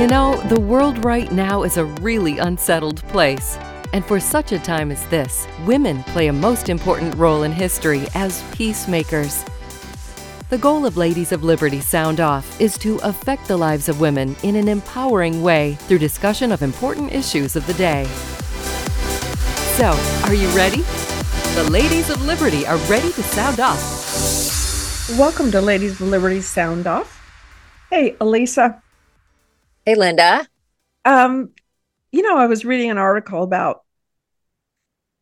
You know, the world right now is a really unsettled place. And for such a time as this, women play a most important role in history as peacemakers. The goal of Ladies of Liberty Sound Off is to affect the lives of women in an empowering way through discussion of important issues of the day. So, are you ready? The Ladies of Liberty are ready to sound off. Welcome to Ladies of Liberty Sound Off. Hey, Elisa. Hey, Linda. Um, you know, I was reading an article about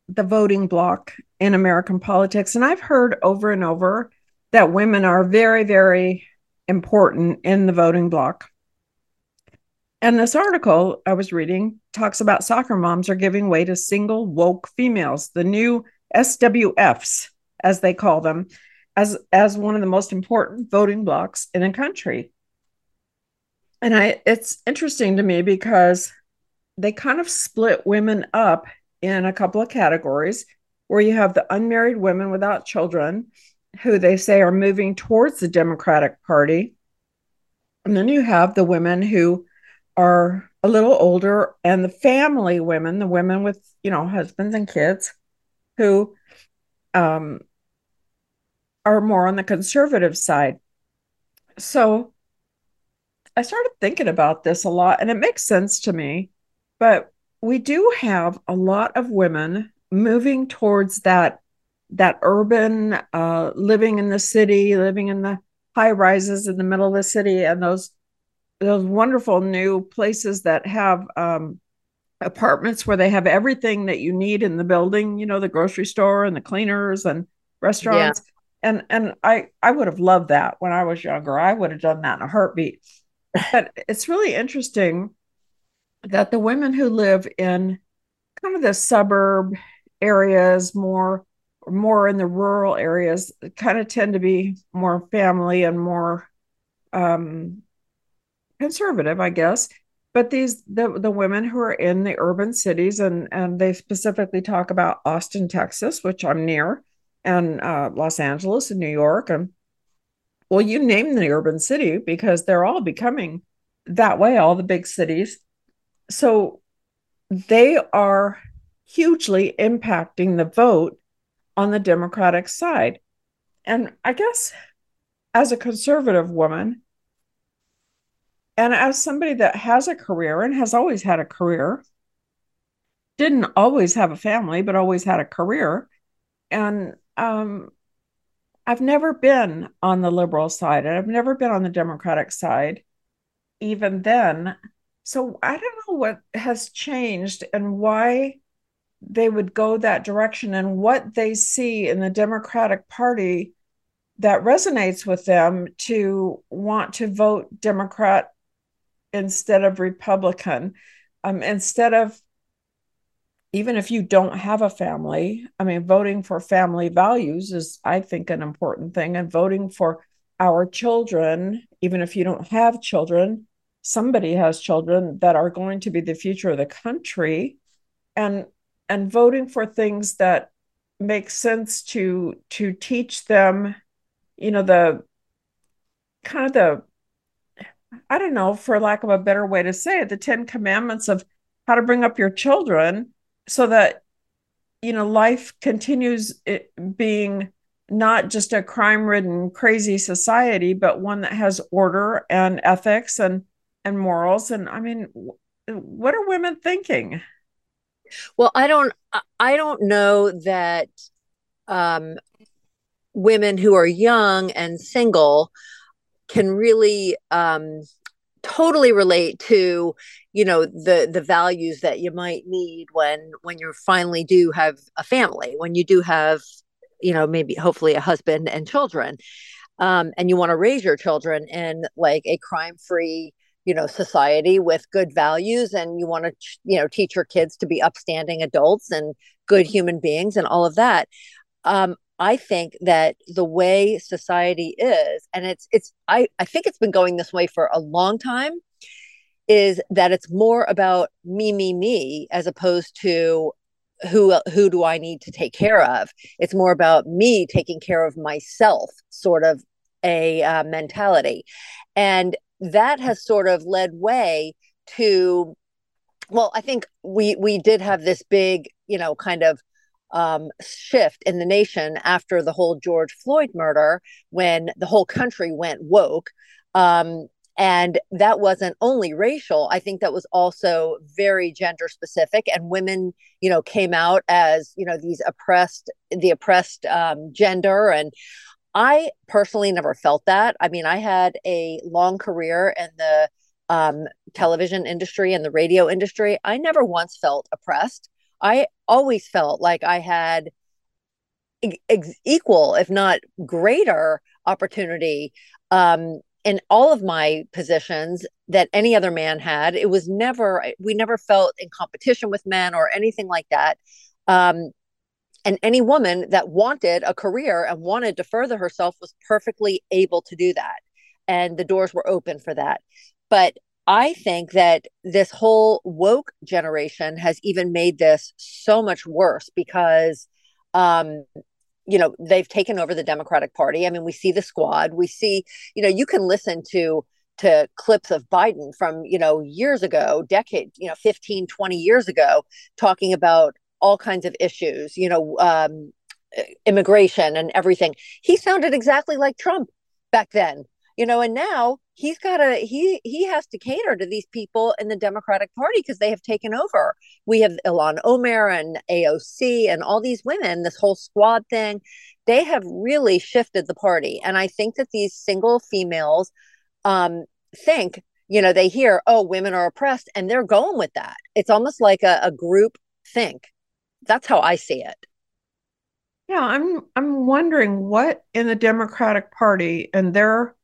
the voting bloc in American politics, and I've heard over and over that women are very, very important in the voting bloc. And this article I was reading talks about soccer moms are giving way to single woke females, the new SWFs, as they call them, as, as one of the most important voting blocs in a country. And I it's interesting to me because they kind of split women up in a couple of categories where you have the unmarried women without children who they say are moving towards the Democratic Party. And then you have the women who are a little older and the family women, the women with, you know, husbands and kids who um, are more on the conservative side. So I started thinking about this a lot and it makes sense to me but we do have a lot of women moving towards that that urban uh, living in the city, living in the high rises in the middle of the city, and those those wonderful new places that have um, apartments where they have everything that you need in the building. You know, the grocery store and the cleaners and restaurants. Yeah. And and I I would have loved that when I was younger. I would have done that in a heartbeat. But it's really interesting that the women who live in kind of the suburb areas more more in the rural areas kind of tend to be more family and more um, conservative i guess. But these the, the women who are in the urban cities and and they specifically talk about austin texas which i'm near and uh, los angeles and new york and well you name the urban city because they're all becoming that way all the big cities so they are hugely impacting the vote on the Democratic side. And I guess as a conservative woman, and as somebody that has a career and has always had a career, didn't always have a family, but always had a career. And um, I've never been on the liberal side, and I've never been on the Democratic side. Even then, so I don't know what has changed and why they would go that direction and what they see in the Democratic Party that resonates with them to want to vote Democrat instead of Republican. Um, instead of even if you don't have a family, I mean, voting for family values is, I think, an important thing, and voting for our children, even if you don't have children, somebody has children that are going to be the future of the country and and voting for things that make sense to to teach them you know the kind of the i don't know for lack of a better way to say it the 10 commandments of how to bring up your children so that you know life continues being not just a crime ridden crazy society but one that has order and ethics and and morals. And i mean what are women thinking? Well i don't i don't know that um, women who are young and single can really um, totally relate to you know the the values that you might need when when you finally do have a family when you do have you know maybe hopefully a husband and children um, and you want to raise your children in like a crime free you know society with good values and you want to you know teach your kids to be upstanding adults and good human beings and all of that um, i think that the way society is and it's it's i i think it's been going this way for a long time is that it's more about me me me as opposed to who who do i need to take care of. It's more about me taking care of myself sort of a uh, mentality. And that has sort of led way to well i think we we did have this big you know kind of um, shift in the nation after the whole george floyd murder when the whole country went woke. Um, and that wasn't only racial i think that was also very gender specific and women you know came out as you know these oppressed the oppressed um, gender and i personally never felt that. I mean i had a long career in the um, television industry and the radio industry, I never once felt oppressed. I always felt like I had ex- equal, if not greater, opportunity um, in all of my positions that any other man had. It was never, we never felt in competition with men or anything like that. Um, and any woman that wanted a career and wanted to further herself was perfectly able to do that. And the doors were open for that. But I think that this whole woke generation has even made this so much worse because, um, you know, they've taken over the Democratic Party. I mean, we see the squad. We see, you know, you can listen to to clips of Biden from, you know, years ago, decade, you know, 15, 20 years ago, talking about all kinds of issues, you know, um, immigration and everything. He sounded exactly like Trump back then you know and now he's got to he he has to cater to these people in the democratic party because they have taken over. We have ilhan omar and aoc and all these women this whole squad thing. They have really shifted the party and i think that these single females um think you know they hear oh women are oppressed and they're going with that. It's almost like a, a group think. That's how i see it. Yeah i'm i'm wondering what in the democratic party and their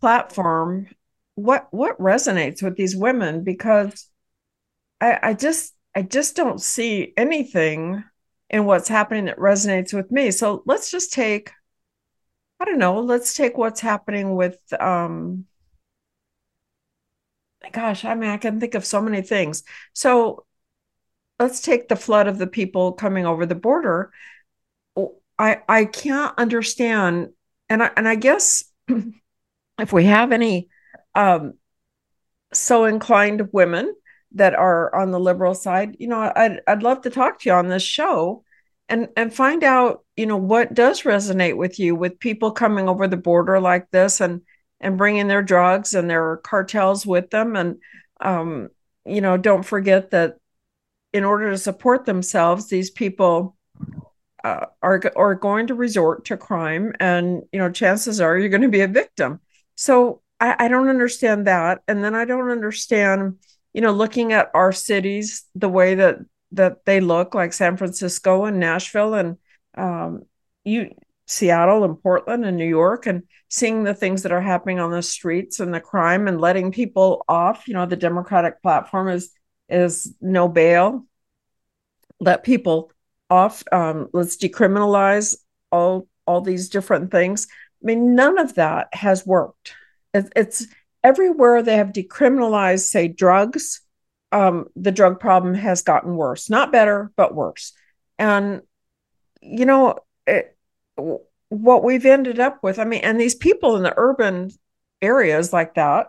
platform what what resonates with these women because I, I just I just don't see anything in what's happening that resonates with me. So let's just take I don't know, let's take what's happening with um gosh, I mean I can think of so many things. So let's take the flood of the people coming over the border. I I can't understand and I and I guess if we have any um, so inclined women that are on the liberal side, you know, I'd I'd love to talk to you on this show and and find out, you know, what does resonate with you with people coming over the border like this and and bringing their drugs and their cartels with them and um, you know, don't forget that in order to support themselves, these people uh, are are going to resort to crime, and you know, chances are you're going to be a victim. So I, I don't understand that. And then I don't understand, you know, looking at our cities the way that that they look, like San Francisco and Nashville and um, you Seattle and Portland and New York, and seeing the things that are happening on the streets and the crime and letting people off. You know, the Democratic platform is is no bail. Let people off. Um, let's decriminalize all all these different things. I mean, none of that has worked. It's everywhere they have decriminalized, say, drugs. Um, the drug problem has gotten worse, not better, but worse. And you know it, what we've ended up with. I mean, and these people in the urban areas like that,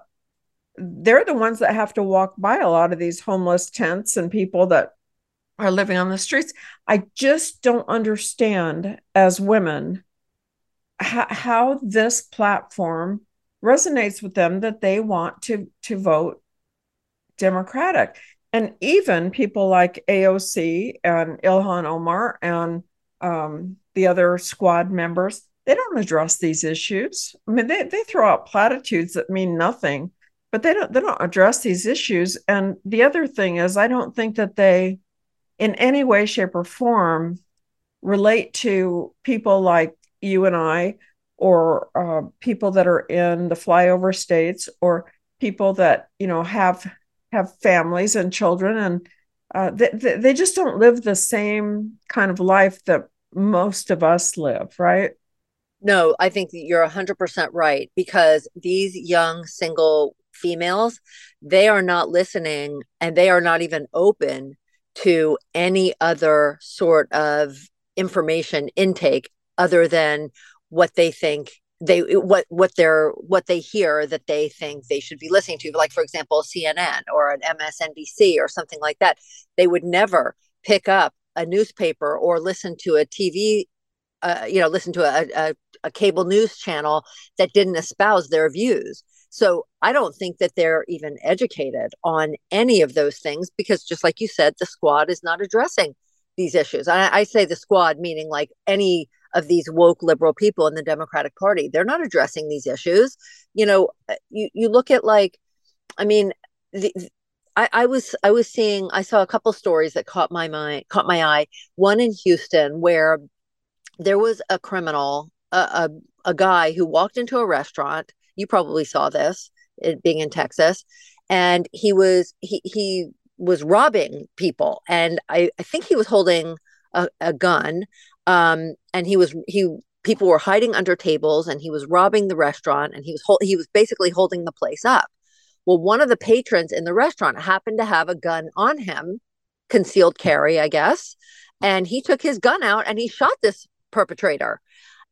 they're the ones that have to walk by a lot of these homeless tents and people that are living on the streets. I just don't understand as women how, how this platform resonates with them that they want to to vote democratic. And even people like aoc and ilhan omar and um, the other squad members they don't address these issues. I mean they, they throw out platitudes that mean nothing but they don't they don't address these issues. And the other thing is i don't think that they in any way shape or form relate to people like you and I, or uh, people that are in the flyover states, or people that you know have have families and children, and uh, they they just don't live the same kind of life that most of us live, right? No, I think you're 100% right because these young single females, they are not listening and they are not even open to any other sort of information intake other than what they think they what what they're what they hear that they think they should be listening to. Like for example cnn or an msnbc or something like that. They would never pick up a newspaper or listen to a tv uh, you know listen to a, a, a cable news channel that didn't espouse their views. So i don't think that they're even educated on any of those things because just like you said the squad is not addressing these issues. I, I say the squad meaning like any of these woke liberal people in the Democratic Party. They're not addressing these issues. You know, uh, you you look at like, I mean, the, I, I was I was seeing I saw a couple stories that caught my mind caught my eye. One in Houston where there was a criminal, a, a, a guy who walked into a restaurant. You probably saw this, it being in Texas, and he was he he was robbing people, and I I think he was holding a, a gun um, and he was he people were hiding under tables and he was robbing the restaurant and he was he was basically holding the place up. Well one of the patrons in the restaurant happened to have a gun on him concealed carry i guess and he took his gun out and he shot this perpetrator.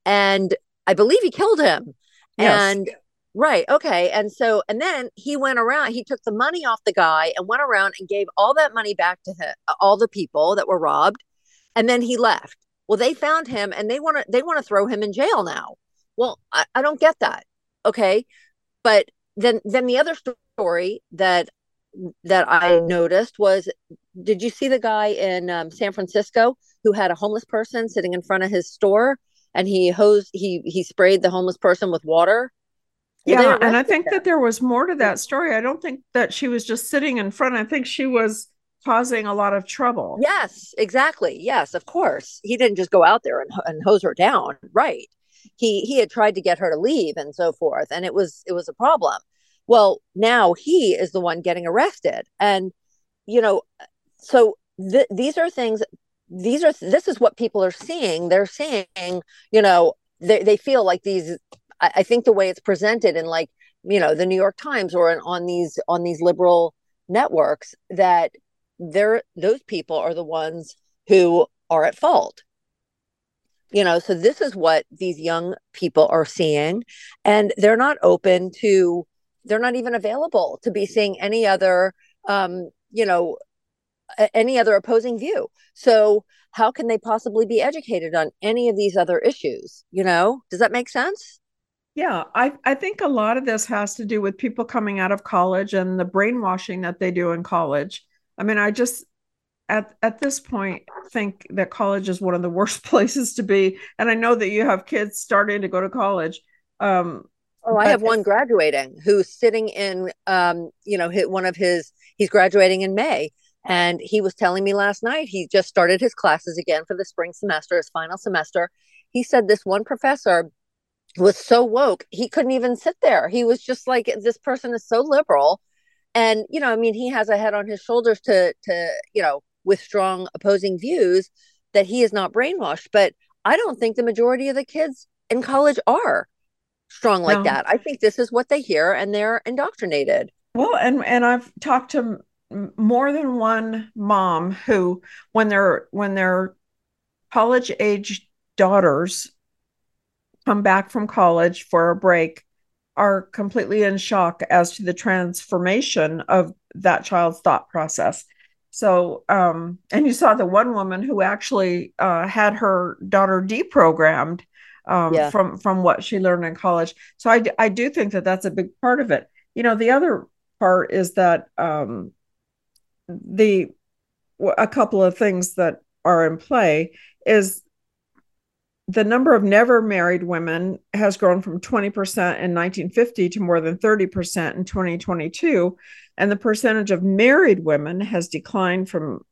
And i believe he killed him. Yes. and right okay. And so and then he went around he took the money off the guy and went around and gave all that money back to him, all the people that were robbed. And then he left well, they found him and they want to they want to throw him in jail now. Well, I, I don't get that. Okay. But then then the other story that that I noticed was did you see the guy in um, San Francisco who had a homeless person sitting in front of his store and he hosed he he sprayed the homeless person with water? Well, yeah, and I think that there was more to that story. I don't think that she was just sitting in front. I think she was causing a lot of trouble. Yes, exactly. Yes, of course. He didn't just go out there and, and hose her down. Right. He he had tried to get her to leave and so forth, and it was it was a problem. Well, now he is the one getting arrested, and you know, so th- these are things. These are this is what people are seeing. They're seeing, you know, they they feel like these. I, I think the way it's presented in like you know the New York Times or in, on these on these liberal networks that they're those people are the ones who are at fault. You know so this is what these young people are seeing and they're not open to they're not even available to be seeing any other um you know any other opposing view. So how can they possibly be educated on any of these other issues you know? Does that make sense? Yeah i i think a lot of this has to do with people coming out of college and the brainwashing that they do in college I mean, I just at at this point think that college is one of the worst places to be. And I know that you have kids starting to go to college. Um, oh, I have one graduating who's sitting in, um, you know, hit one of his. He's graduating in May, and he was telling me last night he just started his classes again for the spring semester, his final semester. He said this one professor was so woke he couldn't even sit there. He was just like, this person is so liberal and you know i mean he has a head on his shoulders to to you know with strong opposing views that he is not brainwashed. But i don't think the majority of the kids in college are strong like no. that. I think this is what they hear and they're indoctrinated. Well and and i've talked to more than one mom who when they're when their college age daughters come back from college for a break are completely in shock as to the transformation of that child's thought process. So, um, and you saw the one woman who actually uh, had her daughter deprogrammed um, yeah. from from what she learned in college. So, I I do think that that's a big part of it. You know, the other part is that um, the a couple of things that are in play is the number of never married women has grown from 20% in 1950 to more than 30% in 2022. And the percentage of married women has declined from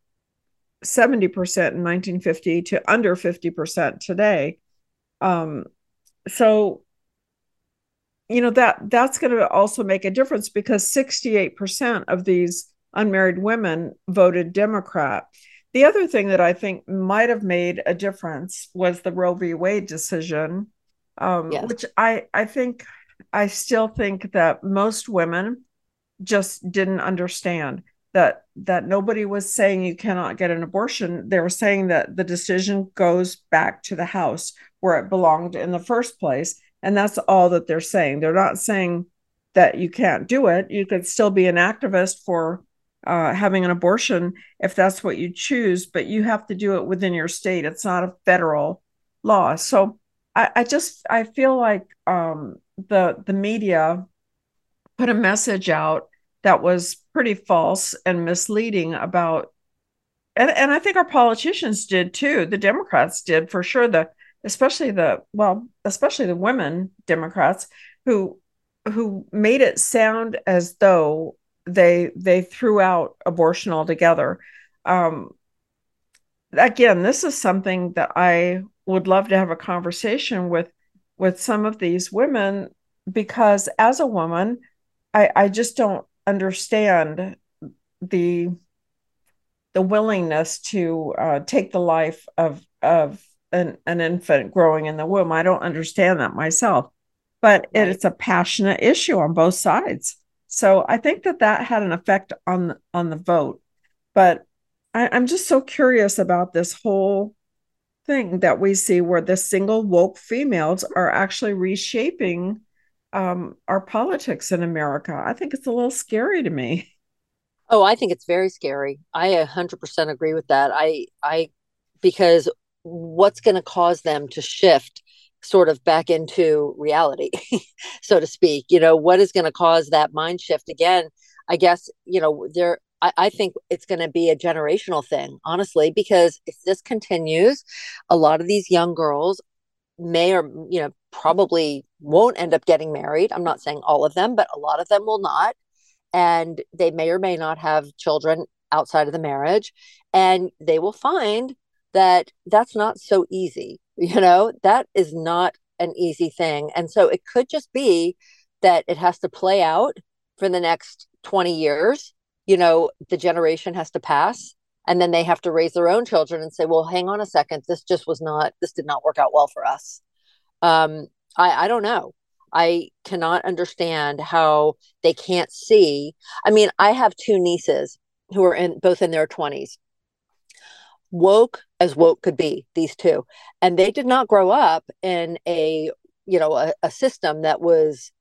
70% in 1950 to under 50% today. Um, so, you know, that that's going to also make a difference because 68% of these unmarried women voted Democrat. The other thing that I think might have made a difference was the Roe v. Wade decision, um, yes. which I I think I still think that most women just didn't understand that that nobody was saying you cannot get an abortion. They were saying that the decision goes back to the House where it belonged in the first place, And that's all that they're saying. They're not saying that you can't do it. You could still be an activist for uh, having an abortion if that's what you choose, but you have to do it within your state. It's not a federal law. So I, I just I feel like um, the the media put a message out that was pretty false and misleading about and, and I think our politicians did too. The Democrats did for sure. The especially the well, especially the women Democrats who who made it sound as though they they threw out abortion altogether. Um, again, this is something that I would love to have a conversation with with some of these women because as a woman, I, I just don't understand the the willingness to uh, take the life of of an, an infant growing in the womb. I don't understand that myself, but right. it's a passionate issue on both sides. So I think that that had an effect on on the vote. But I, I'm just so curious about this whole thing that we see where the single woke females are actually reshaping um, our politics in America. I think it's a little scary to me. Oh, I think it's very scary. I 100% agree with that. I I because what's going to cause them to shift sort of back into reality, so to speak. You know, what is going to cause that mind shift again? I guess, you know, there I, I think it's going to be a generational thing, honestly, because if this continues, a lot of these young girls may or you know probably won't end up getting married. I'm not saying all of them, but a lot of them will not and they may or may not have children outside of the marriage and they will find that that's not so easy you know? That is not an easy thing. And so it could just be that it has to play out for the next 20 years. You know the generation has to pass and then they have to raise their own children and say well hang on a second. This just was not this did not work out well for us. Um i i don't know. I cannot understand how they can't see. I mean, I have two nieces who are in both in their 20s. Woke as woke could be, these two. And they did not grow up in a, you know, a, a system that was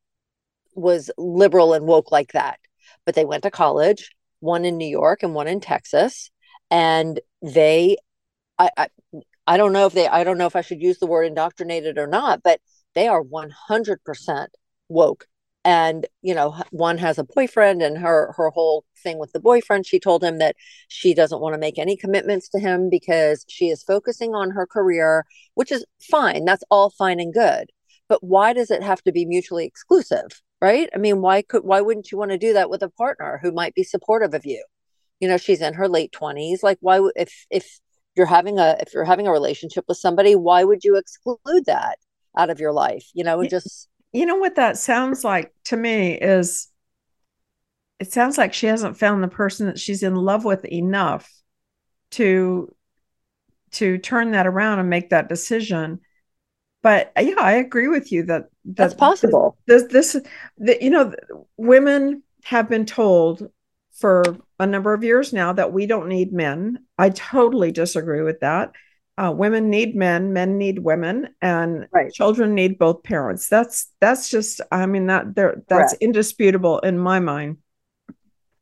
was liberal and woke like that. But they went to college, one in New York and one in Texas, and they I, I I don't know if they I don't know if I should use the word indoctrinated or not, but they are 100% woke and you know one has a boyfriend and her her whole thing with the boyfriend she told him that she doesn't want to make any commitments to him because she is focusing on her career which is fine that's all fine and good. But why does it have to be mutually exclusive right? I mean why could why wouldn't you want to do that with a partner who might be supportive of you? You know she's in her late 20s like why if if you're having a if you're having a relationship with somebody why would you exclude that out of your life, you know, and just you know what that sounds like to me is it sounds like she hasn't found the person that she's in love with enough to to turn that around and make that decision. But uh, yeah i agree with you that, that that's possible. this this the, you know women have been told for a number of years now that we don't need men. I totally disagree with that uh, women need men men need women and right. children need both parents. That's that's just i mean that there that's Correct. indisputable in my mind.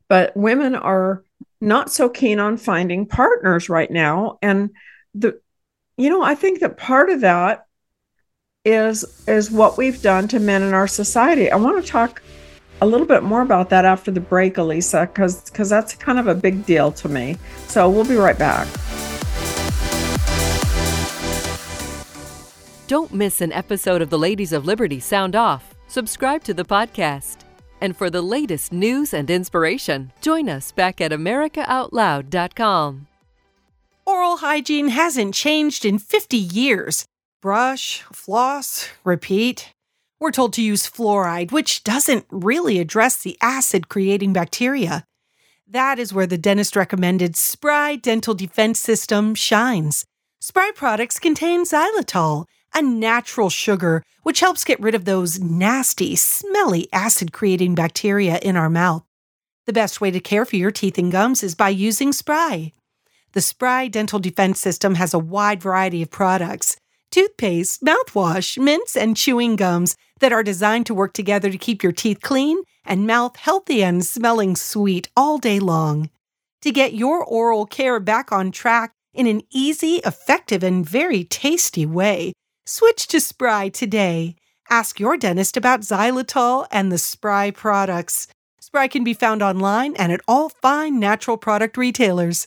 But women are not so keen on finding partners right now and the you know i think that part of that is is what we've done to men in our society. I want to talk a little bit more about that after the break elisa because because that's kind of a big deal to me. So we'll be right back Don't miss an episode of the Ladies of Liberty Sound Off. Subscribe to the podcast. And for the latest news and inspiration, join us back at AmericaOutloud.com. Oral hygiene hasn't changed in 50 years. Brush, floss, repeat. We're told to use fluoride, which doesn't really address the acid creating bacteria. That is where the dentist recommended Spry Dental Defense System shines. Spry products contain xylitol a natural sugar which helps get rid of those nasty, smelly acid creating bacteria in our mouth. The best way to care for your teeth and gums is by using Spry. The Spry Dental Defense System has a wide variety of products toothpaste, mouthwash, mints, and chewing gums that are designed to work together to keep your teeth clean and mouth healthy and smelling sweet all day long. To get your oral care back on track in an easy, effective, and very tasty way, switch to Spry today. Ask your dentist about xylitol and the Spry products. Spry can be found online and at all fine natural product retailers.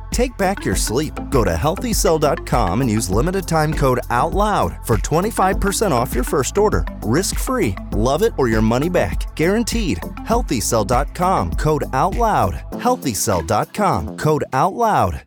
Take back your sleep. Go to healthycell.com and use limited time code OUTLOUD for 25% off your first order. Risk free. Love it or your money back. Guaranteed. Healthycell.com code OUTLOUD. Healthycell.com code OUTLOUD.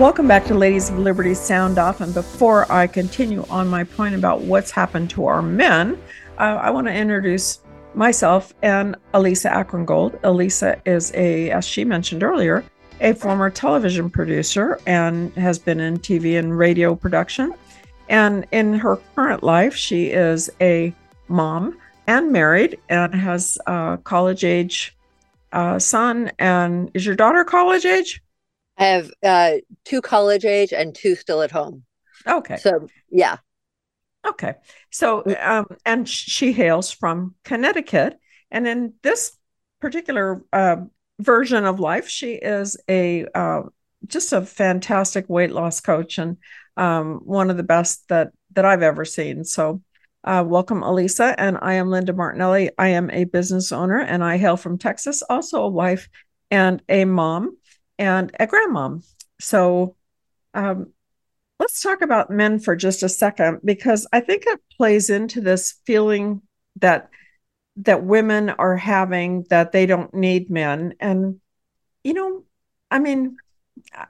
Welcome back to Ladies of Liberty Sound Off. And before I continue on my point about what's happened to our men, uh, I want to introduce myself and Elisa Akrongold. Elisa is a, as she mentioned earlier, a former television producer and has been in TV and radio production. And in her current life, she is a mom and married and has a college age uh, son. And is your daughter college age? I have uh, two college age and two still at home. Okay. So, yeah. Okay. So, um, and she hails from Connecticut. And in this particular uh, version of life, she is a uh, just a fantastic weight loss coach and um, one of the best that that I've ever seen. So, uh, welcome, Elisa. And I am Linda Martinelli. I am a business owner and I hail from Texas, also a wife and a mom and a grandmom. So, um, let's talk about men for just a second because I think it plays into this feeling that that women are having that they don't need men. And you know i mean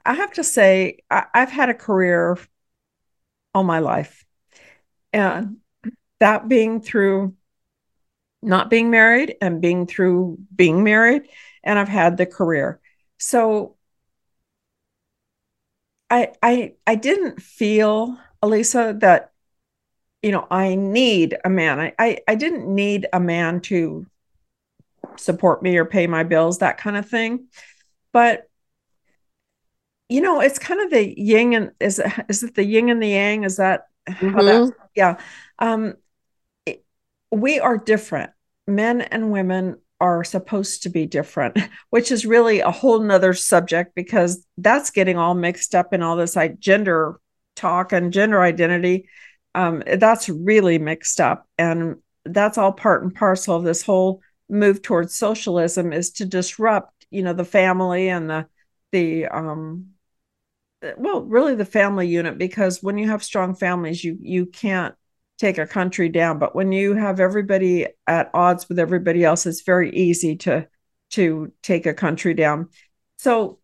i have to say I, have had a career all my life. And that being through not being married and being through being married and i've had the career. So I I I didn't feel, Elisa, that you know I need a man. I, I I didn't need a man to support me or pay my bills, that kind of thing. But you know, it's kind of the yin and is it, is it the yin and the yang? Is that mm-hmm. how that? Yeah. Um, it, we are different. Men and women are supposed to be different, which is really a whole nother subject because that's getting all mixed up in all this like gender talk and gender identity. Um, that's really mixed up. And that's all part and parcel of this whole move towards socialism is to disrupt, you know, the family and the, the, um, well, really the family unit, because when you have strong families, you, you can't take a country down. But when you have everybody at odds with everybody else it's very easy to to take a country down. So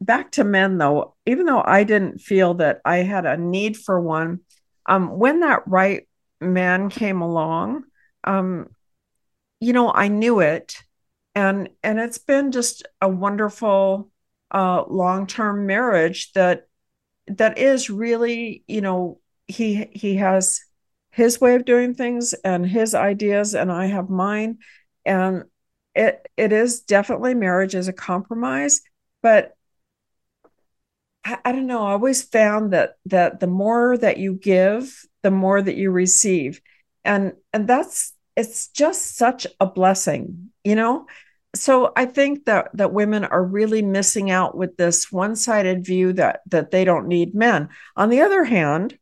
back to men though even though i didn't feel that i had a need for one um when that right man came along um you know i knew it. And and it's been just a wonderful uh long-term marriage that that is really you know he he has his way of doing things and his ideas and I have mine. And it it is definitely marriage is a compromise but I, don't know. I always found that that the more that you give the more that you receive. And and that's it's just such a blessing you know? So i think that that women are really missing out with this one-sided view that that they don't need men. On the other hand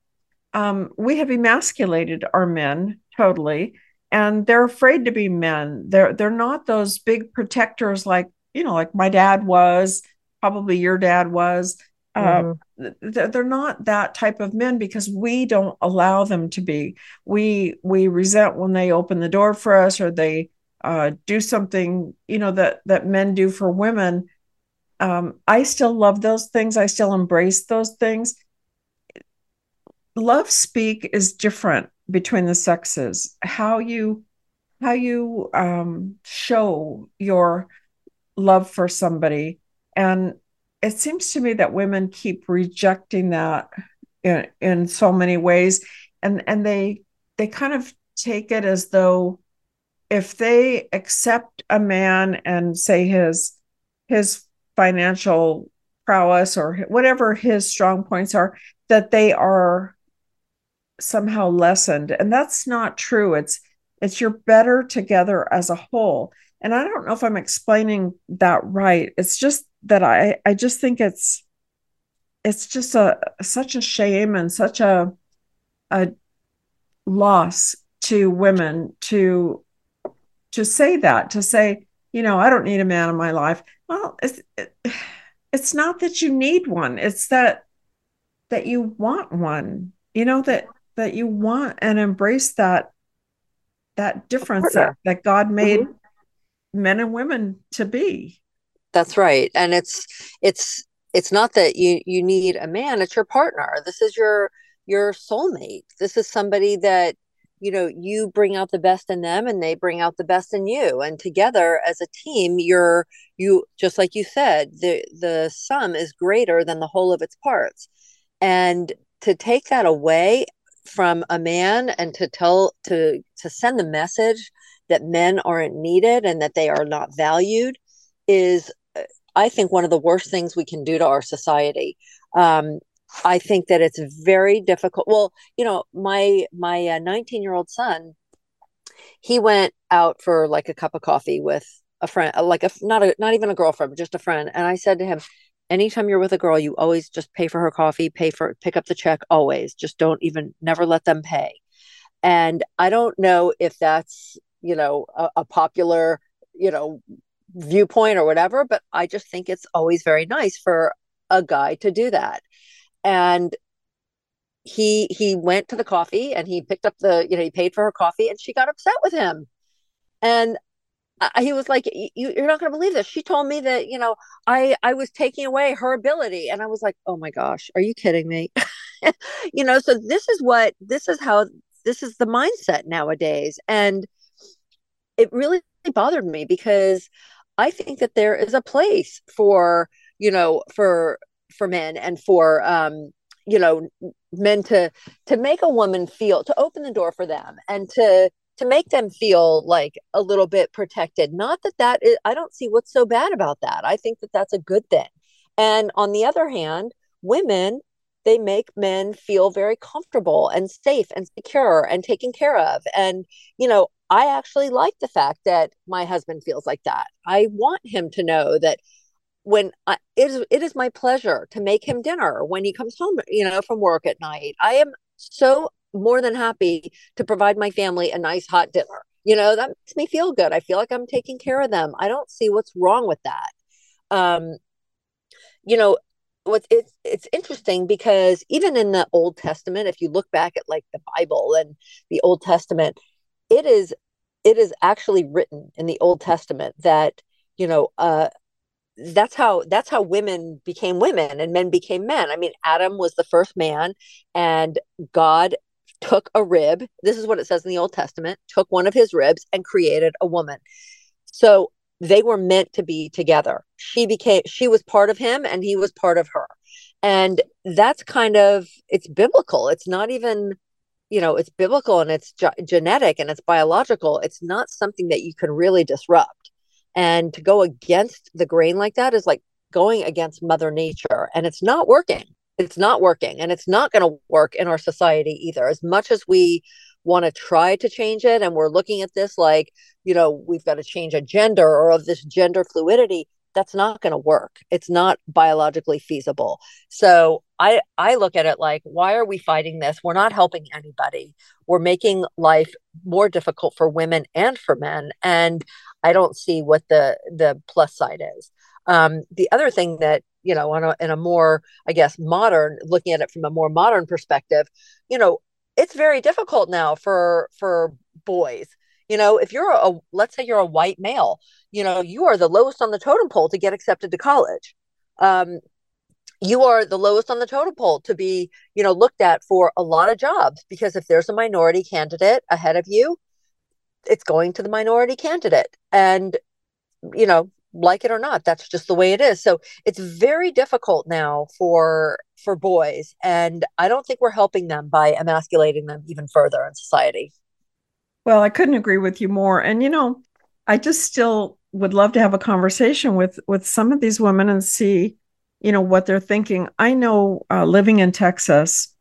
um, we have emasculated our men totally, and they're afraid to be men. They're they're not those big protectors like you know, like my dad was, probably your dad was. Uh, mm-hmm. they're not that type of men because we don't allow them to be. We we resent when they open the door for us or they uh, do something you know that that men do for women. Um, I still love those things. I still embrace those things. Love speak is different between the sexes. How you how you um, show your love for somebody and it seems to me that women keep rejecting that in, in so many ways and and they they kind of take it as though if they accept a man and say his his financial prowess or whatever his strong points are that they are somehow lessened. And that's not true. It's it's you're better together as a whole. And i don't know if i'm explaining that right. It's just that I I just think it's it's just a such a shame and such a a loss to women to to say that to say you know I don't need a man in my life. Well it's it, it's not that you need one. It's that that you want one. You know that that you want and embrace that that difference that, that God made mm-hmm. men and women to be that's right. And it's it's it's not that you you need a man, it's your partner. This is your your soulmate. This is somebody that you know you bring out the best in them and they bring out the best in you and together as a team you're you just like you said the the sum is greater than the whole of its parts and to take that away from a man and to tell to to send the message that men aren't needed and that they are not valued is I think one of the worst things we can do to our society. Um, I think that it's very difficult. Well, you know, my my 19 uh, year old son, he went out for like a cup of coffee with a friend, uh, like a not a not even a girlfriend, just a friend. And I said to him, anytime you're with a girl, you always just pay for her coffee, pay for pick up the check, always. Just don't even never let them pay. And I don't know if that's you know a, a popular you know viewpoint or whatever, but I just think it's always very nice for a guy to do that. And he he went to the coffee and he picked up the you know he paid for her coffee and she got upset with him and he was like you, you're not going to believe this. She told me that you know i i was taking away her ability and i was like oh my gosh are you kidding me? You know so this is what this is how this is the mindset nowadays and it really bothered me because I think that there is a place for, you know, for for men and for um, you know, men to to make a woman feel to open the door for them and to to make them feel like a little bit protected. Not that that is I don't see what's so bad about that. I think that that's a good thing. And on the other hand, women they make men feel very comfortable and safe and secure and taken care of and you know I actually like the fact that my husband feels like that. I want him to know that when I, it is it is my pleasure to make him dinner when he comes home, you know, from work at night. I am so more than happy to provide my family a nice hot dinner. You know, that makes me feel good. I feel like I'm taking care of them. I don't see what's wrong with that. Um, you know, what's it's it's interesting because even in the Old Testament, if you look back at like the Bible and the Old Testament, it is it is actually written in the Old Testament that you know uh, that's how that's how women became women and men became men. I mean, Adam was the first man, and God took a rib. This is what it says in the Old Testament. Took one of his ribs and created a woman. So they were meant to be together. She became she was part of him, and he was part of her. And that's kind of it's biblical. It's not even you know it's biblical and it's ge- genetic and it's biological it's not something that you can really disrupt and to go against the grain like that is like going against mother nature and it's not working it's not working and it's not going to work in our society either. As much as we want to try to change it and we're looking at this like you know we've got to change a gender or of this gender fluidity that's not going to work. It's not biologically feasible. So i i look at it like why are we fighting this? We're not helping anybody. We're making life more difficult for women and for men and i don't see what the the plus side is. Um, the other thing that you know, on a, in a more, I guess, modern, looking at it from a more modern perspective, you know, it's very difficult now for for boys. You know, if you're a, let's say you're a white male, you know, you are the lowest on the totem pole to get accepted to college. Um, you are the lowest on the totem pole to be, you know, looked at for a lot of jobs because if there's a minority candidate ahead of you, it's going to the minority candidate. And, you know, like it or not, that's just the way it is. So it's very difficult now for for boys. And I don't think we're helping them by emasculating them even further in society. Well, I couldn't agree with you more. And you know, I just still would love to have a conversation with with some of these women and see, you know, what they're thinking. I know uh, living in Texas,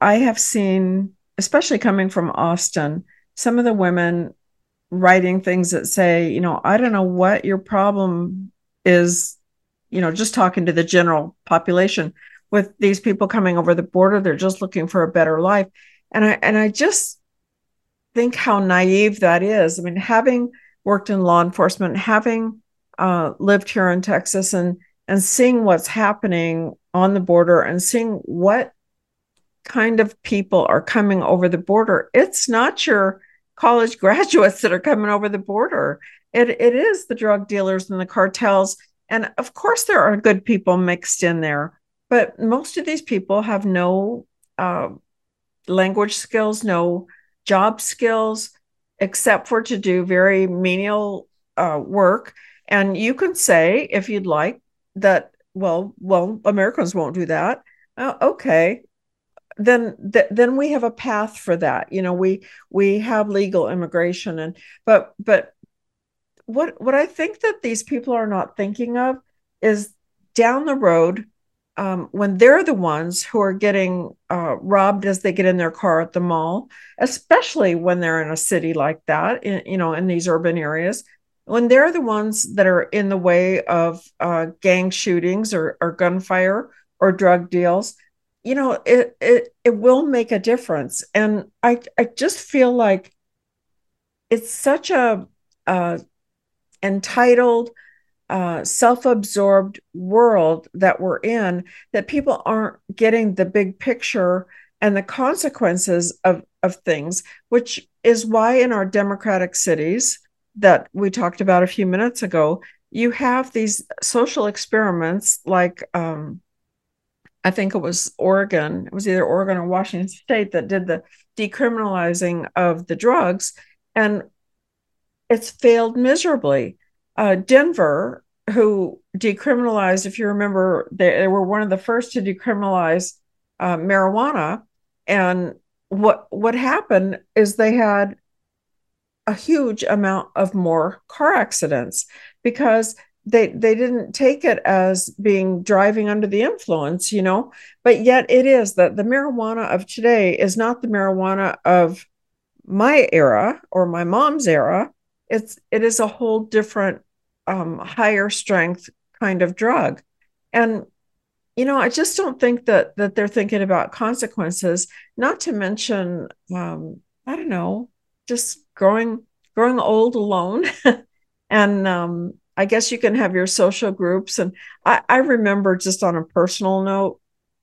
I have seen, especially coming from Austin, some of the women writing things that say, you know, I don't know what your problem is, you know, just talking to the general population with these people coming over the border, they're just looking for a better life. And I and I just think how naive that is. I mean, having worked in law enforcement, having uh, lived here in Texas and and seeing what's happening on the border and seeing what kind of people are coming over the border, it's not your college graduates that are coming over the border. It, it is the drug dealers and the cartels. And of course, there are good people mixed in there, but most of these people have no uh, language skills, no job skills, except for to do very menial uh, work. And you can say, if you'd like, that, well, well, Americans won't do that. Uh, okay, then th- then we have a path for that you know we we have legal immigration and but but what what i think that these people are not thinking of is down the road um, when they're the ones who are getting uh, robbed as they get in their car at the mall especially when they're in a city like that in, you know in these urban areas when they're the ones that are in the way of uh, gang shootings or, or gunfire or drug deals you know it it it will make a difference. And i i just feel like it's such a uh entitled uh, self-absorbed world that we're in that people aren't getting the big picture and the consequences of of things which is why in our democratic cities that we talked about a few minutes ago you have these social experiments like um, I think it was Oregon, it was either Oregon or Washington State that did the decriminalizing of the drugs, and it's failed miserably. Uh, Denver, who decriminalized, if you remember, they, they, were one of the first to decriminalize uh, marijuana, and what what happened is they had a huge amount of more car accidents because they they didn't take it as being driving under the influence you know? But yet it is that the marijuana of today is not the marijuana of my era or my mom's era. It's it is a whole different um, higher strength kind of drug. And you know i just don't think that that they're thinking about consequences not to mention um, i don't know just growing growing old alone and um, I guess you can have your social groups. And I, I remember just on a personal note,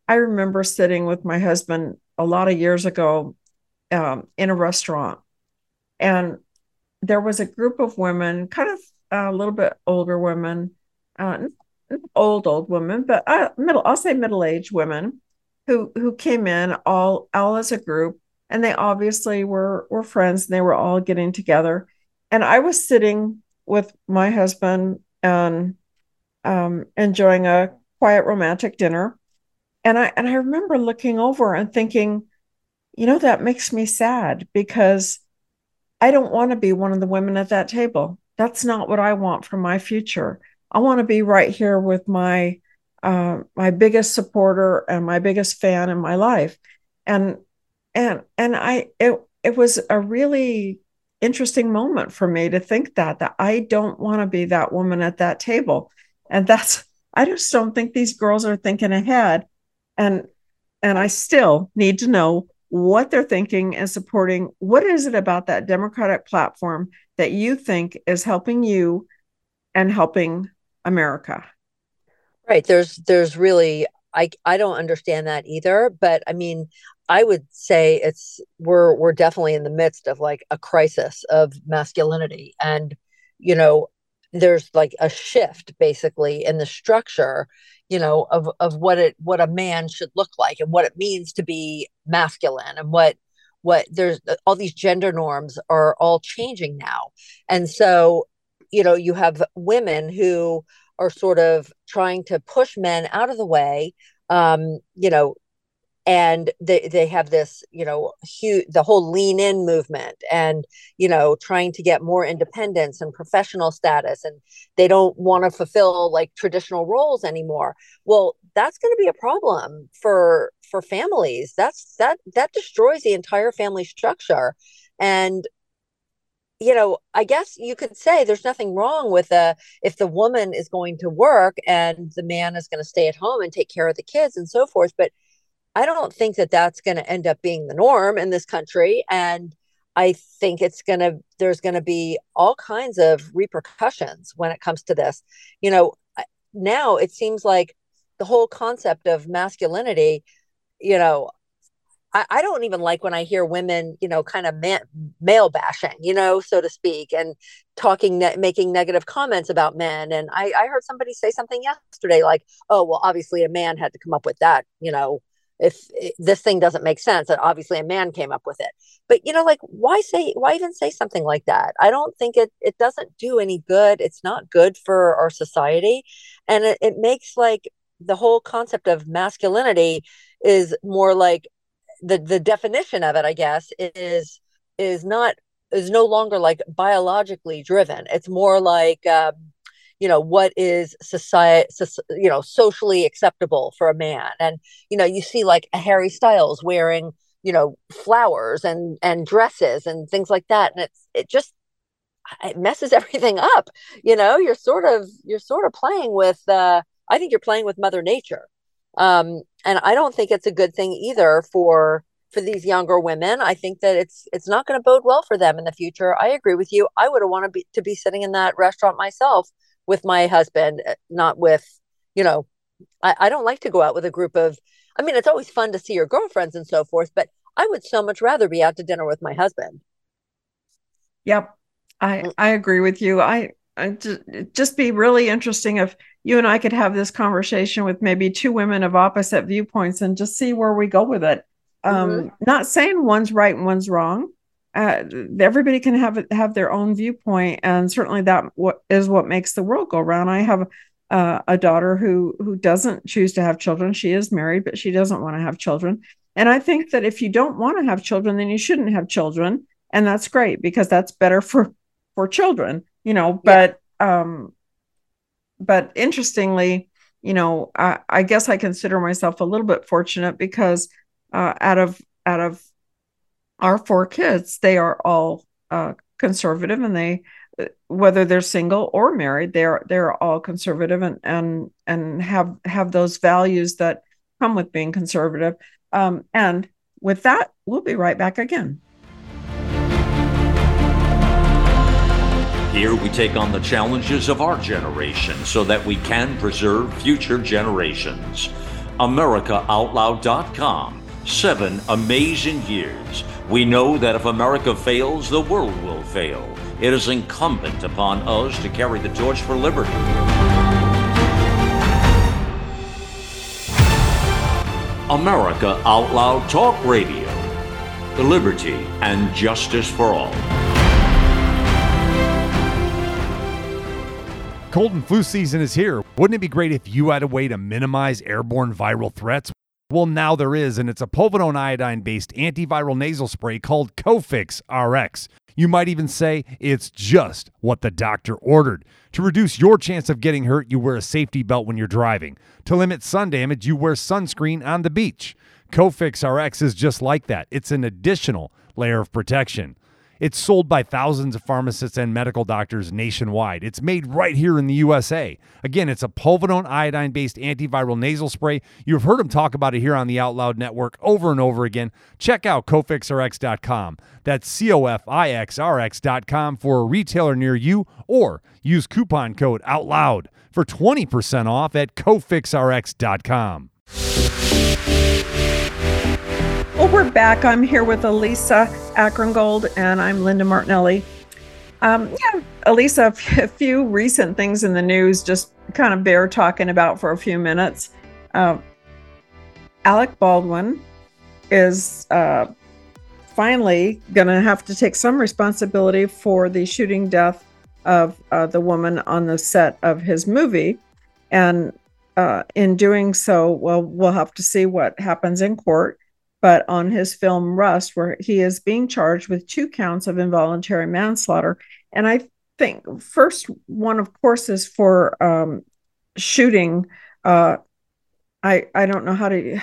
I remember sitting with my husband a lot of years ago um, in a restaurant. And there was a group of women, kind of uh, a little bit older women, uh, old, old women, but uh, middle, I'll say middle aged women who, who came in all, all as a group. And they obviously were, were friends and they were all getting together. And I was sitting with my husband and um, enjoying a quiet romantic dinner. And I and I remember looking over and thinking, you know, that makes me sad because I don't want to be one of the women at that table. That's not what I want for my future. I want to be right here with my uh, my biggest supporter and my biggest fan in my life. And and and I it it was a really interesting moment for me to think that that I don't want to be that woman at that table. And that's I just don't think these girls are thinking ahead. And and I still need to know what they're thinking and supporting. What is it about that Democratic platform that you think is helping you and helping America? Right. There's there's really I I don't understand that either, but I mean, I would say it's we're we're definitely in the midst of like a crisis of masculinity and you know, there's like a shift basically in the structure, you know, of of what it what a man should look like and what it means to be masculine and what what there's all these gender norms are all changing now. And so, you know, you have women who are sort of trying to push men out of the way um, you know and they they have this you know huge the whole lean in movement and you know trying to get more independence and professional status and they don't want to fulfill like traditional roles anymore well that's going to be a problem for for families that's that that destroys the entire family structure and you know, I guess you could say there's nothing wrong with a if the woman is going to work and the man is going to stay at home and take care of the kids and so forth. But I don't think that that's going to end up being the norm in this country. And I think it's going to, there's going to be all kinds of repercussions when it comes to this. You know, now it seems like the whole concept of masculinity, you know, I, I don't even like when I hear women, you know, kind of man, male bashing, you know, so to speak, and talking, ne- making negative comments about men. And I, I heard somebody say something yesterday like, oh, well, obviously a man had to come up with that, you know, if, this thing doesn't make sense that obviously a man came up with it. But you know like why say why even say something like that? I don't think it it doesn't do any good. It's not good for our society. And it, it makes like the whole concept of masculinity is more like the the definition of it i guess is is not is no longer like biologically driven. It's more like um, you know what is society you know socially acceptable for a man and you know you see like a harry styles wearing you know flowers and and dresses and things like that and it's it just it messes everything up you know you're sort of you're sort of playing with uh i think you're playing with mother nature um, and I don't think it's a good thing either for for these younger women. I think that it's it's not going to bode well for them in the future. I agree with you. I would have wanted be, to be sitting in that restaurant myself with my husband, eh, not with you know. I, I don't like to go out with a group of. I mean, it's always fun to see your girlfriends and so forth, but I would so much rather be out to dinner with my husband. Yep, I mm. I agree with you. I, I just just be really interesting if you and I could have this conversation with maybe two women of opposite viewpoints and just see where we go with it. Um, mm-hmm. Not saying one's right and one's wrong. Uh, everybody can have have their own viewpoint, and certainly that what is what makes the world go round. I have uh, a daughter who who doesn't choose to have children. She is married, but she doesn't want to have children. And I think that if you don't want to have children, then you shouldn't have children, and that's great because that's better for for children. You know, but yeah. um, but interestingly, you know, I, I guess I consider myself a little bit fortunate because uh, out of out of our four kids, they are all uh, conservative, and they whether they're single or married, they're they're all conservative and and and have have those values that come with being conservative. Um, and with that, we'll be right back again. Here we take on the challenges of our generation so that we can preserve future generations. AmericaOutloud.com. Seven amazing years. We know that if America fails, the world will fail. It is incumbent upon us to carry the torch for liberty. America Out Loud Talk Radio. Liberty and justice for all. Cold and flu season is here. Wouldn't it be great if you had a way to minimize airborne viral threats? Well, now there is, and it's a povidone iodine based antiviral nasal spray called Cofix RX. You might even say it's just what the doctor ordered. To reduce your chance of getting hurt, you wear a safety belt when you're driving. To limit sun damage, you wear sunscreen on the beach. Cofix RX is just like that. It's an additional layer of protection. It's sold by thousands of pharmacists and medical doctors nationwide. It's made right here in the USA. Again, it's a povidone iodine based antiviral nasal spray. You've heard him talk about it here on the Out Loud Network over and over again. Check out cofixrx.com. That's C O F I X R X.com for a retailer near you or use coupon code OUTLOUD for 20% off at cofixrx.com. Well, oh, we're back. I'm here with Elisa Akrongold and I'm Linda Martinelli. Um, yeah, Elisa, a few recent things in the news just kind of bear talking about for a few minutes. Uh, Alec Baldwin is uh, finally going to have to take some responsibility for the shooting death of uh, the woman on the set of his movie. And uh, in doing so, well, we'll have to see what happens in court but on his film Rust, where he is being charged with two counts of involuntary manslaughter. And I think first one, of course, is for um, shooting. Uh, I I don't know how to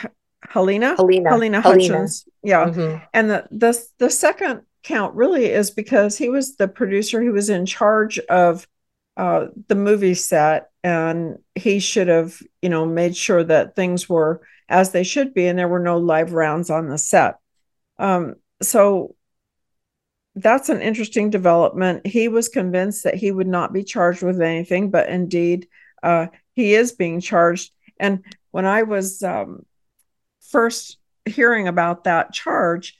Helena Helena Helena Hutchins. Yeah, mm-hmm. and the the the second count really is because he was the producer. He was in charge of uh, the movie set, and he should have you know made sure that things were as they should be, and there were no live rounds on the set. Um, so that's an interesting development. He was convinced that he would not be charged with anything, but indeed, uh, he is being charged. And when I was um, first hearing about that charge,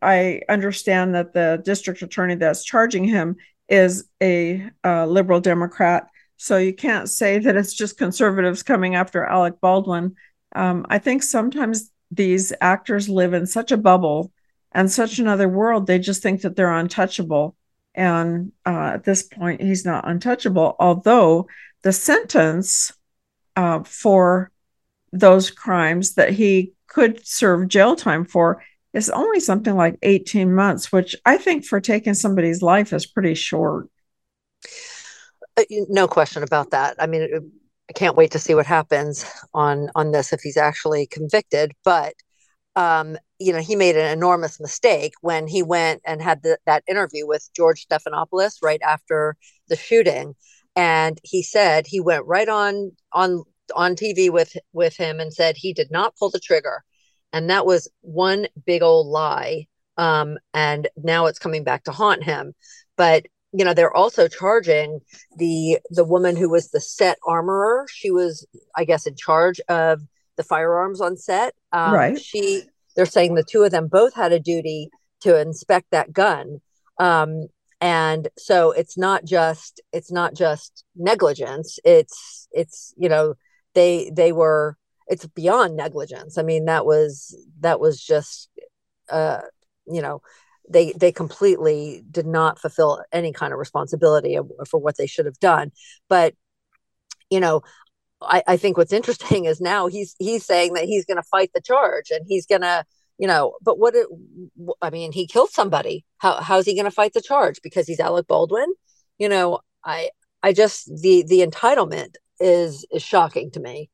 I understand that the district attorney that's charging him is a uh, liberal Democrat. So you can't say that it's just conservatives coming after Alec Baldwin um, I think sometimes these actors live in such a bubble and such another world, they just think that they're untouchable. And uh, at this point, he's not untouchable, although the sentence uh, for those crimes that he could serve jail time for is only something like 18 months, which I think for taking somebody's life is pretty short. Uh, no question about that. I mean, I can't wait to see what happens on on this if he's actually convicted. But um, you know, he made an enormous mistake when he went and had the, that interview with George Stephanopoulos right after the shooting, and he said he went right on on on TV with with him and said he did not pull the trigger, and that was one big old lie. Um, and now it's coming back to haunt him. But you know they're also charging the the woman who was the set armorer she was i guess in charge of the firearms on set um, right she they're saying the two of them both had a duty to inspect that gun um, and so it's not just it's not just negligence it's it's you know they they were it's beyond negligence. I mean that was that was just uh you know they they completely did not fulfill any kind of responsibility for what they should have done. But you know I, I think what's interesting is now he's he's saying that he's going to fight the charge and he's going to you know but what it, i mean he killed somebody. How how's he going to fight the charge? Because he's alec baldwin? You know i i just the the entitlement is is shocking to me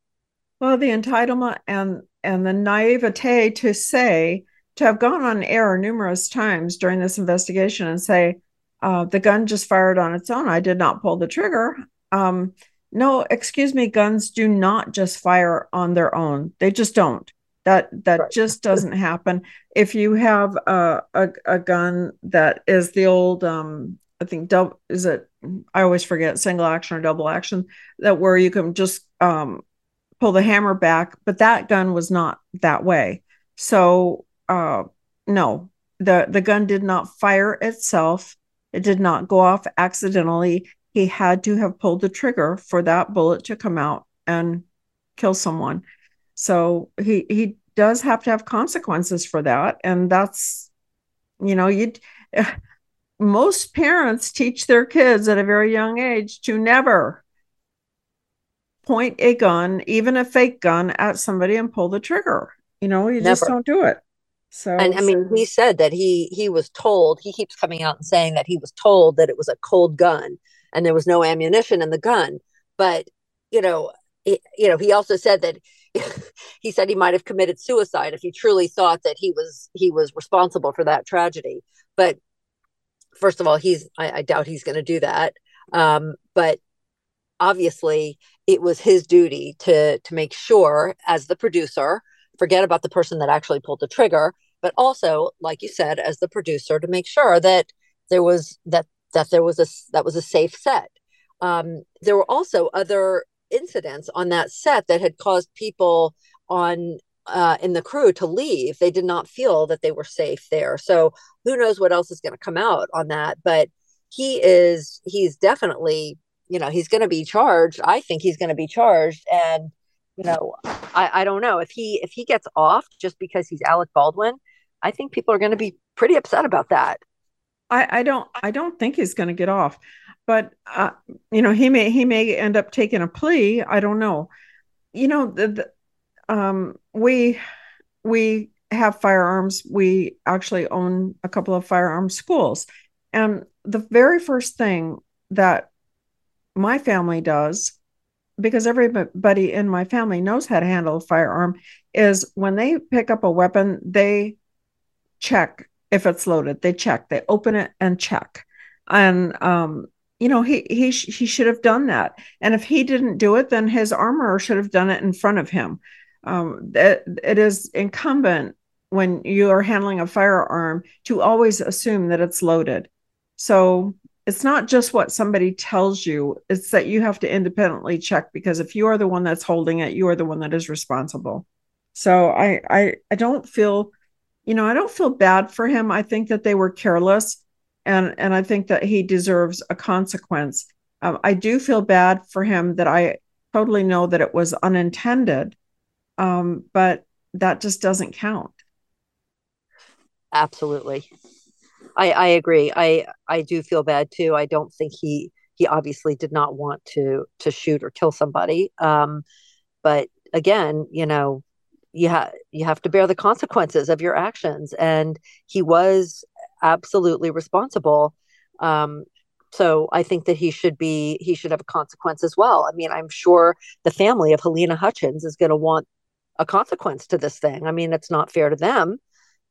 well the entitlement and and the naivete to say to have gone on air numerous times during this investigation and say, uh, the gun just fired on its own. I did not pull the trigger. Um, no, excuse me, guns do not just fire on their own. They just don't. That that right. just doesn't happen. If you have a, a, a gun that is the old um, I think double is it I always forget single action or double action that where you can just um, pull the hammer back, but that gun was not that way. So uh, no, the the gun did not fire itself. It did not go off accidentally. He had to have pulled the trigger for that bullet to come out and kill someone. So he he does have to have consequences for that, and that's you know you most parents teach their kids at a very young age to never point a gun, even a fake gun, at somebody and pull the trigger. You know, you never. just don't do it. So and I mean he said that he he was told he keeps coming out and saying that he was told that it was a cold gun and there was no ammunition in the gun but you know he, you know he also said that he said he might have committed suicide if he truly thought that he was he was responsible for that tragedy but first of all, he's I, I doubt he's going to do that. Um, but obviously, it was his duty to to make sure, as the producer, forget about the person that actually pulled the trigger, but also, like you said, as the producer, to make sure that there was that that there was a that was a safe set. Um, there were also other incidents on that set that had caused people on uh, in the crew to leave. They did not feel that they were safe there. So who knows what else is going to come out on that? But he is he's definitely you know he's going to be charged. I think he's going to be charged, and you know I, I don't know if he if he gets off just because he's Alec Baldwin. I think people are going to be pretty upset about that. I, I don't I don't think he's going to get off, but uh, you know he may he may end up taking a plea. I don't know. You know the, the um, we we have firearms. We actually own a couple of firearm schools, and the very first thing that my family does, because everybody in my family knows how to handle a firearm, is when they pick up a weapon, they check if it's loaded. They check. They open it and check. And um, you know he he he should have done that. And if he didn't do it, then his armorer should have done it in front of him um, it, it is incumbent when you are handling a firearm to always assume that it's loaded. So it's not just what somebody tells you, it's that you have to independently check because if you are the one that's holding it, you are the one that is responsible. So I I I don't feel you know, I don't feel bad for him. I think that they were careless and and I think that he deserves a consequence. Um, I do feel bad for him that I totally know that it was unintended um, but that just doesn't count. Absolutely. I, I agree. I, I do feel bad too. I don't think he, he obviously did not want to, to shoot or kill somebody. Um, but again, you know, you have, you have to bear the consequences of your actions. And he was absolutely responsible. Um, so I think that he should be he should have a consequence as well. I mean, I'm sure the family of Helena Hutchins is going to want a consequence to this thing. I mean, it's not fair to them.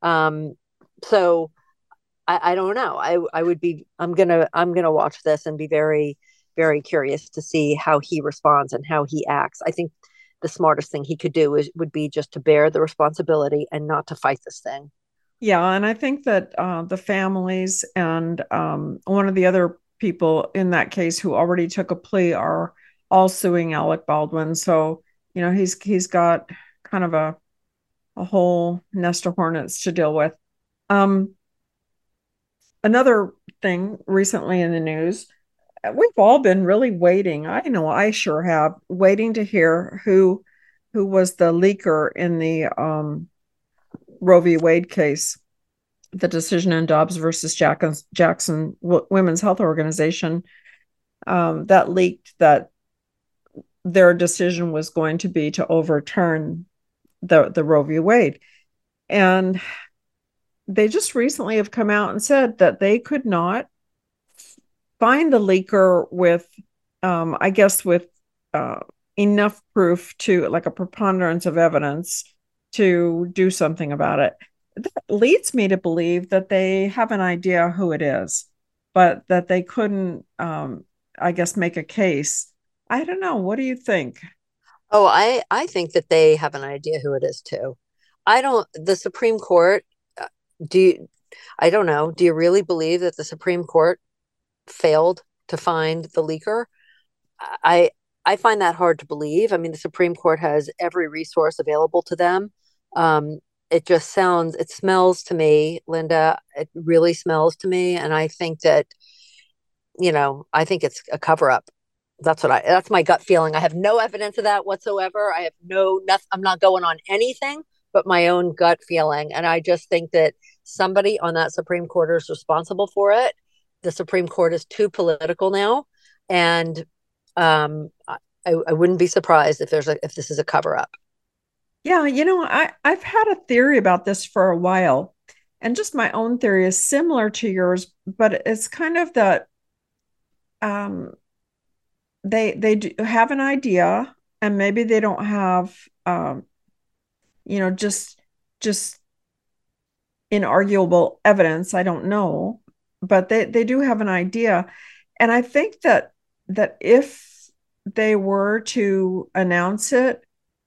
Um, so I, I don't know. I I would be I'm gonna I'm gonna watch this and be very very curious to see how he responds and how he acts. I think the smartest thing he could do is would be just to bear the responsibility and not to fight this thing. Yeah, and I think that uh, the families and um, one of the other people in that case who already took a plea are all suing Alec Baldwin. So you know he's he's got kind of a a whole nest of hornets to deal with. Um, another thing recently in the news, we've all been really waiting. I know I sure have, waiting to hear who who was the leaker in the um, Roe v. Wade case, the decision in Dobbs versus Jackson, Jackson Women's Health Organization um, that leaked that their decision was going to be to overturn the the Roe v. Wade, and they just recently have come out and said that they could not find the leaker with, um, I guess, with uh, enough proof to like a preponderance of evidence to do something about it. That leads me to believe that they have an idea who it is, but that they couldn't, um, I guess, make a case. I don't know. What do you think? Oh, I I think that they have an idea who it is too. I don't. The Supreme Court. Do you, I don't know. Do you really believe that the Supreme Court failed to find the leaker? I I find that hard to believe. I mean, the Supreme Court has every resource available to them. Um, it just sounds, it smells to me, Linda. It really smells to me, and I think that, you know, I think it's a cover up that's what I that's my gut feeling. I have no evidence of that whatsoever. I have no nothing I'm not going on anything but my own gut feeling. And I just think that somebody on that Supreme Court is responsible for it. The Supreme Court is too political now. And um I, I wouldn't be surprised if there's a if this is a cover up. Yeah, you know, I, I've had a theory about this for a while. And just my own theory is similar to yours, but it's kind of that um they they do have an idea and maybe they don't have um you know just just inarguable evidence i don't know but they they do have an idea, and I think that that if they were to announce it,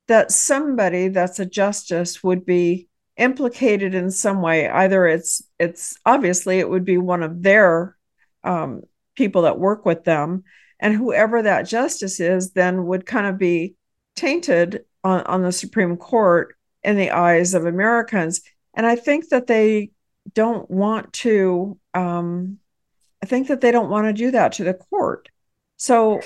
that somebody that's a justice would be implicated in some way. Either it's it's obviously it would be one of their um, people that work with them, and whoever that justice is then would kind of be tainted on, on the Supreme Court in the eyes of Americans. And I think that they don't want to. Um, I think that they don't want to do that to the court. So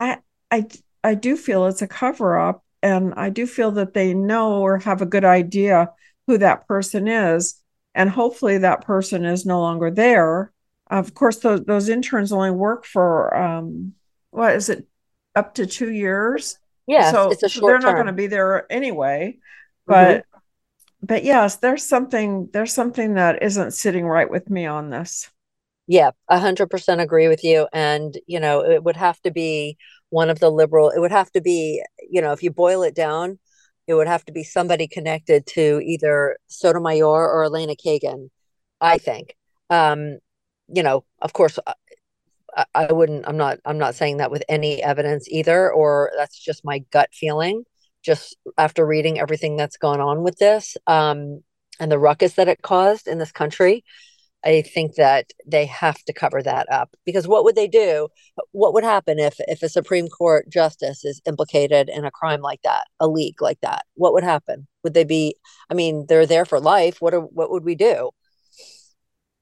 I I I do feel it's a cover up and I do feel that they know or have a good idea who that person is and hopefully that person is no longer there. Of course those those interns only work for um what is it up to 2 years? Yeah, so, it's a so short they're not going to be there anyway. But Mm-hmm. But yes, there's something there's something that isn't sitting right with me on this. Yeah, a hundred percent agree with you. And, you know, it would have to be one of the liberal, it would have to be, you know, if you boil it down, it would have to be somebody connected to either Sotomayor or Elena Kagan, I think. Um, you know, of course, I, I wouldn't, I'm not, I'm not saying that with any evidence either, or that's just my gut feeling, just after reading everything that's gone on with this, um, and the ruckus that it caused in this country. I think that they have to cover that up because what would they do? What would happen if if a Supreme Court justice is implicated in a crime like that, a leak like that? What would happen? Would they be? I mean, they're there for life. What are what would we do?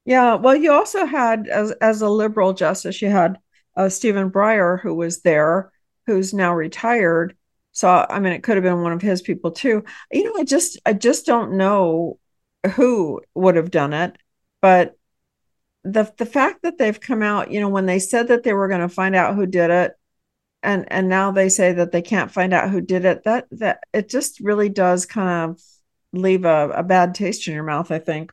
Yeah, well, you also had as as a liberal justice, you had uh, Stephen Breyer, who was there, who's now retired. So, I mean, it could have been one of his people too. You know, I just I just don't know who would have done it, but the the fact that they've come out, you know, when they said that they were going to find out who did it, and and now they say that they can't find out who did it, that that it just really does kind of leave a, a bad taste in your mouth, I think.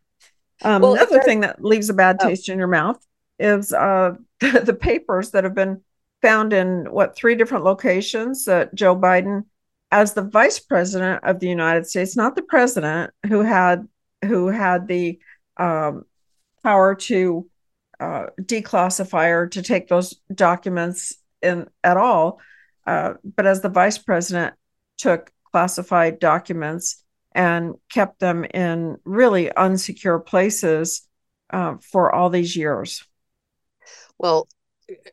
Um, Well, another thing that leaves a bad Oh. taste in your mouth is uh, the papers that have been found in what three different locations that Joe Biden, as the vice president of the United States, not the president, who had who had the um, power to uh, declassify or to take those documents in at all, uh, but as the vice president took classified documents and kept them in really unsecure places uh, for all these years. Well,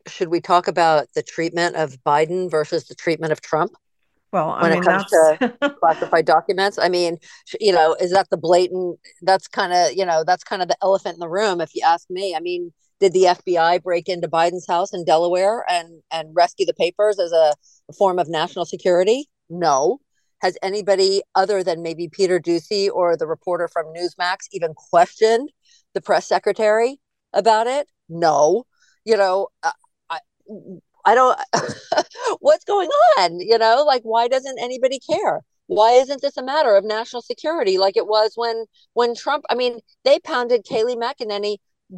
should we talk about the treatment of Biden versus the treatment of Trump? Well, I When it comes that's classified documents. I mean, you know, is that the blatant? That's kind of, you know, that's kind of the elephant in the room, if you ask me. I mean, did the FBI break into Biden's house in Delaware and and rescue the papers as a form of national security? No. Has anybody other than maybe Peter Doocy or the reporter from Newsmax even questioned the press secretary about it? No. You know, I, I, I don't. what's going on? You know, like why doesn't anybody care? Why isn't this a matter of national security like it was when when Trump? I mean, they pounded Kayleigh McEnany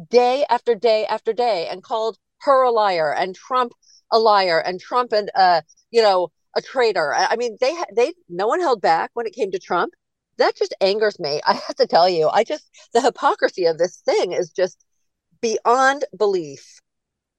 day after day after day and called her a liar and Trump a liar and Trump and uh you know a traitor. I mean, they they no one held back when it came to Trump. That just angers me. I have to tell you, I just the hypocrisy of this thing is just beyond belief.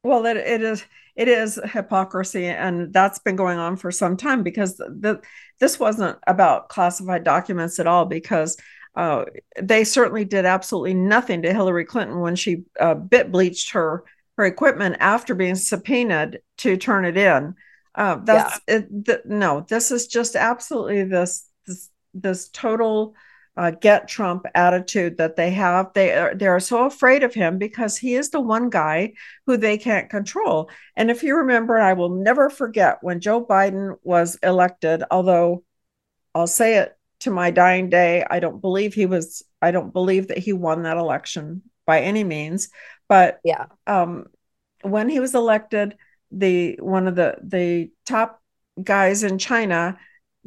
Well, it, it is it is hypocrisy, and that's been going on for some time because the this wasn't about classified documents at all because uh, they certainly did absolutely nothing to Hillary Clinton when she uh, bit bleached her her equipment after being subpoenaed to turn it in. Uh, that's it, th- no, this is just absolutely this this this total uh, get Trump attitude that they have. They are they are so afraid of him because he is the one guy who they can't control. And if you remember, I will never forget when Joe Biden was elected. Although I'll say it to my dying day, I don't believe he was. I don't believe that he won that election by any means. But Yeah. um, when he was elected, the one of the the top guys in China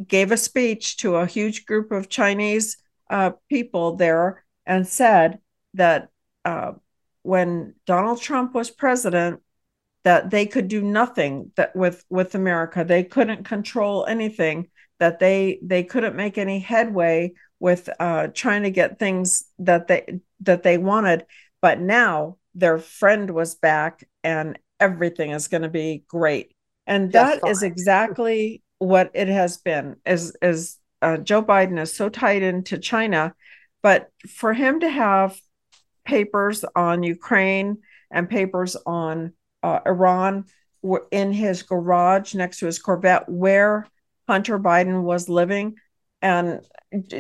gave a speech to a huge group of Chinese uh, people there and said that uh, when Donald Trump was president, that they could do nothing that with with America. They couldn't control anything. That they they couldn't make any headway with uh, trying to get things that they that they wanted. But now their friend was back and everything is going to be great. And that is exactly what it has been. Is is uh, Joe Biden is so tied into China, but for him to have papers on Ukraine and papers on uh, Iran were in his garage next to his Corvette where Hunter Biden was living. And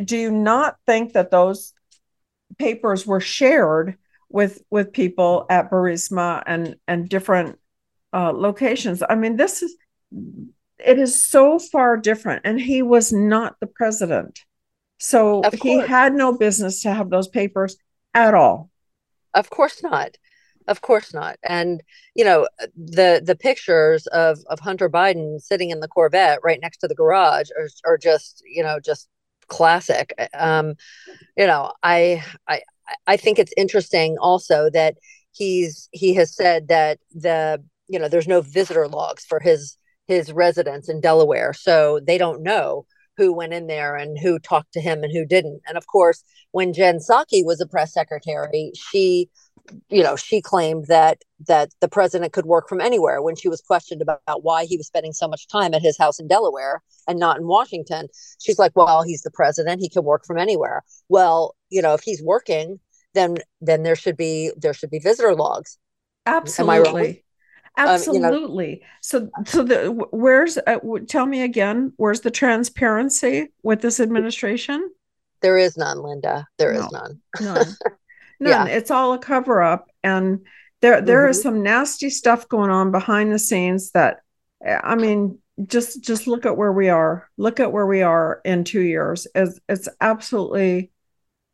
do you not think that those papers were shared with with people at Burisma and and different uh, locations? I mean, this is it is so far different, and he was not the president, so he had no business to have those papers at all. Of course not. Of course not. And you know, the the pictures of of Hunter Biden sitting in the Corvette right next to the garage are, are just, you know, just classic. Um, you know, I I I think it's interesting also that he's he has said that the you know there's no visitor logs for his his residence in Delaware, so they don't know who went in there and who talked to him and who didn't. And of course, when Jen Psaki was a press secretary, she you know she claimed that that the president could work from anywhere. When she was questioned about, about, why he was spending so much time at his house in delaware and not in washington she's like well he's the president. He can work from anywhere. Well you know if he's working then then there should be there should be visitor logs. Absolutely absolutely um, you know, so so the where's uh, tell me again where's the transparency with this administration there is none linda There no, is none none None. Yeah. It's all a cover up. And there there mm-hmm. is some nasty stuff going on behind the scenes that I mean, just just look at where we are. Look at where we are in two years. It's, it's absolutely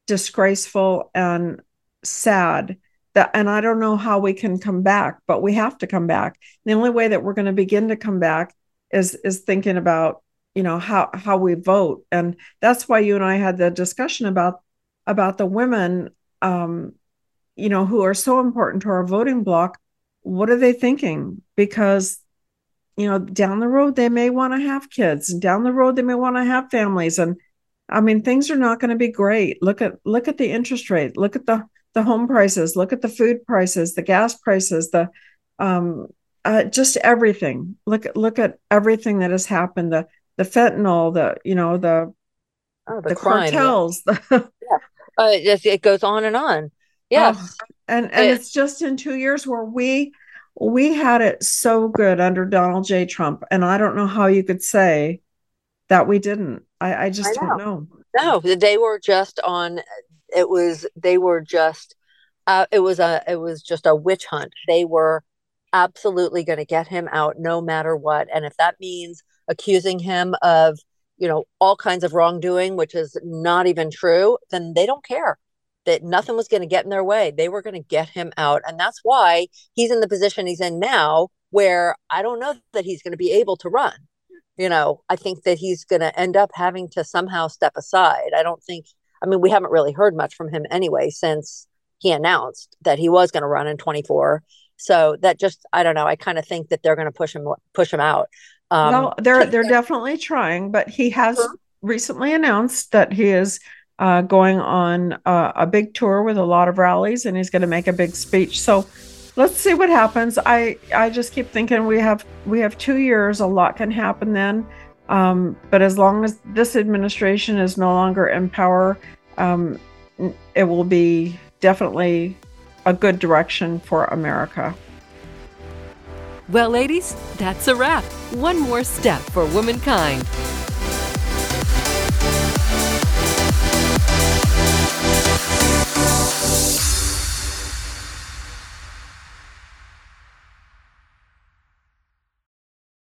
disgraceful and sad that and I don't know how we can come back, but we have to come back. The only way that we're going to begin to come back is is thinking about you know how how we vote and that's why you and I had the discussion about about the women um, you know, who are so important to our voting bloc, what are they thinking? Because, you know, down the road they may want to have kids, and down the road they may want to have families, and I mean, things are not going to be great. Look at look at the interest rate. Look at the the home prices. Look at the food prices, the gas prices, the um, uh, just everything. Look at look at everything that has happened. The the fentanyl, the you know the oh, the, the crime, cartels, yeah. The, yeah uh, it, it goes on and on. Yes. Oh, and and it, it's just in two years where we we had it so good under Donald J. Trump. And I don't know how you could say that we didn't. I, I just I know. don't know. No, they were just on it was they were just uh, it was a it was just a witch hunt. They were absolutely going to get him out no matter what. And if that means accusing him of you know all kinds of wrongdoing which is not even true then they don't care. That nothing was going to get in their way. They were going to get him out. And that's why he's in the position he's in now where i don't know that he's going to be able to run. You know i think that he's going to end up having to somehow step aside. I don't think i mean we haven't really heard much from him anyway since he announced that he was going to run in 24 so that just i don't know i kind of think that they're going to push him push him out um, well, they're they're definitely trying, but he has uh-huh. recently announced that he is uh, going on uh, a big tour with a lot of rallies, and he's going to make a big speech. So let's see what happens. I I just keep thinking we have we have two years. A lot can happen then, um, but as long as this administration is no longer in power, um, it will be definitely a good direction for America. Well, ladies, that's a wrap. One more step for womankind.